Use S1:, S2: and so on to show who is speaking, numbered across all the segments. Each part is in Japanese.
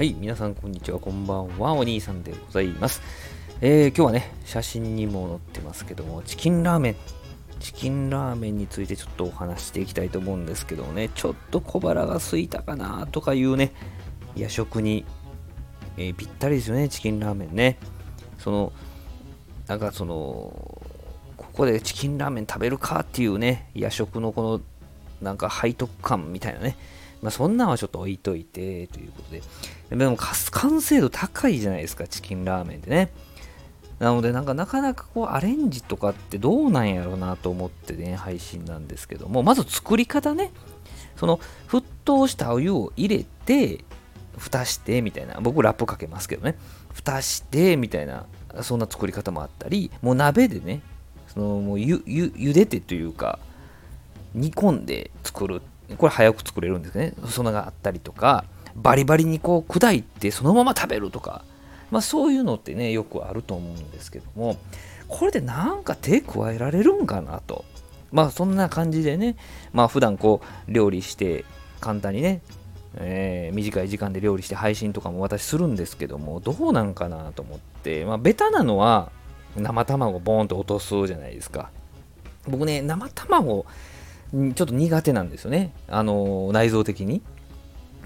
S1: はい、皆さんこんにちは、こんばんは、お兄さんでございます。えー、今日はね、写真にも載ってますけども、チキンラーメン、チキンラーメンについてちょっとお話していきたいと思うんですけどもね、ちょっと小腹が空いたかなとかいうね、夜食に、えーぴったりですよね、チキンラーメンね。その、なんかその、ここでチキンラーメン食べるかっていうね、夜食のこの、なんか背徳感みたいなね、まあ、そんなんはちょっと置いといてということで、でも完成度高いじゃないですか、チキンラーメンってね。なので、なんかなかなかこうアレンジとかってどうなんやろうなと思ってね、配信なんですけども、まず作り方ね、その沸騰したお湯を入れて、蓋してみたいな、僕ラップかけますけどね、蓋してみたいな、そんな作り方もあったり、もう鍋でね、そのもうゆゆ茹でてというか、煮込んで作る。これ早く作れるんですね。そんながあったりとか、バリバリにこう砕いてそのまま食べるとか、まあそういうのってね、よくあると思うんですけども、これでなんか手加えられるんかなと。まあそんな感じでね、まあ普段こう料理して簡単にね、えー短い時間で料理して配信とかも私するんですけども、どうなんかなと思って、まあベタなのは生卵ボーンと落とすじゃないですか。僕ね、生卵、ちょっと苦手なんですよね。あの、内臓的に。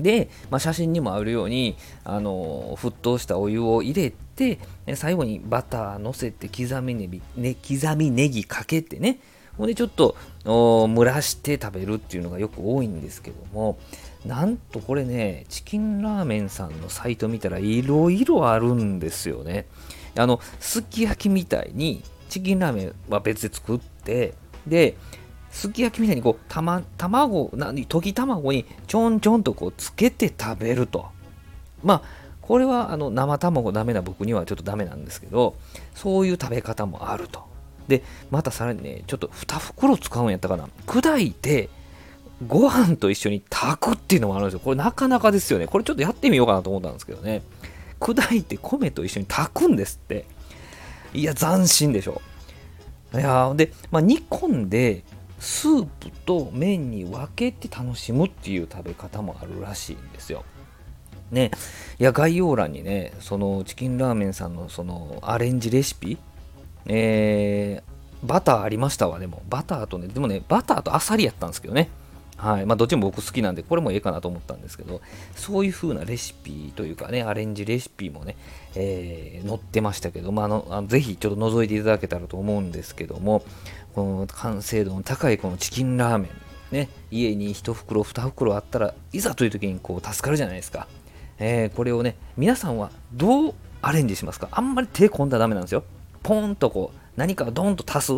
S1: で、まあ、写真にもあるように、あの、沸騰したお湯を入れて、最後にバター乗せて刻みネギ、ね、刻みネギかけてね、ほんでちょっと蒸らして食べるっていうのがよく多いんですけども、なんとこれね、チキンラーメンさんのサイト見たらいろいろあるんですよね。あの、すき焼きみたいに、チキンラーメンは別で作って、で、すき焼きみたいにこう、たま、卵、何、溶き卵にちょんちょんとこうつけて食べると。まあ、これはあの生卵ダメな僕にはちょっとダメなんですけど、そういう食べ方もあると。で、またさらにね、ちょっと2袋使うんやったかな。砕いて、ご飯と一緒に炊くっていうのもあるんですよ。これなかなかですよね。これちょっとやってみようかなと思ったんですけどね。砕いて米と一緒に炊くんですって。いや、斬新でしょ。いやで、まあ、煮込んで、スープと麺に分けて楽しむっていう食べ方もあるらしいんですよ。ね、いや概要欄にね、そのチキンラーメンさんのそのアレンジレシピ、えーバターありましたわ、でも。バターとね、でもね、バターとアサリやったんですけどね。はい。まあ、どっちも僕好きなんで、これもええかなと思ったんですけど、そういう風なレシピというかね、アレンジレシピもね、えー載ってましたけど、まあ、あのあのぜひちょっと覗いていただけたらと思うんですけども、この完成度の高いこのチキンラーメン、ね、家に1袋、2袋あったらいざという時にこう助かるじゃないですか。えーこれをね、皆さんはどうアレンジしますか？あんまり手込んだらダメなんですよ。ポンとこう、何かをドンと足す。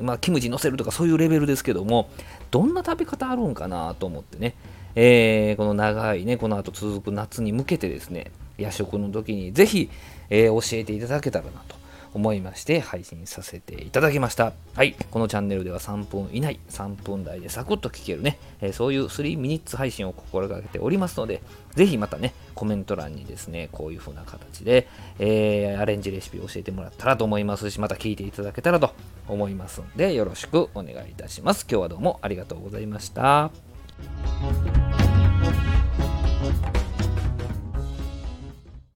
S1: まあ、キムチ乗せるとかそういうレベルですけども、どんな食べ方あるんかなと思ってね、えーこの長いね、この後続く夏に向けてですね、夜食の時にぜひ、えー教えていただけたらなと思いまして配信させていただきました。はい、このチャンネルでは3分以内、3分台でサクッと聞けるね、えーそういう3ミニッツ配信を心がけておりますので、ぜひまたね、コメント欄にですね、こういう風な形で、えーアレンジレシピを教えてもらったらと思いますし、また聞いていただけたらと思いますので、よろしくお願いいたします。今日はどうもありがとうございました。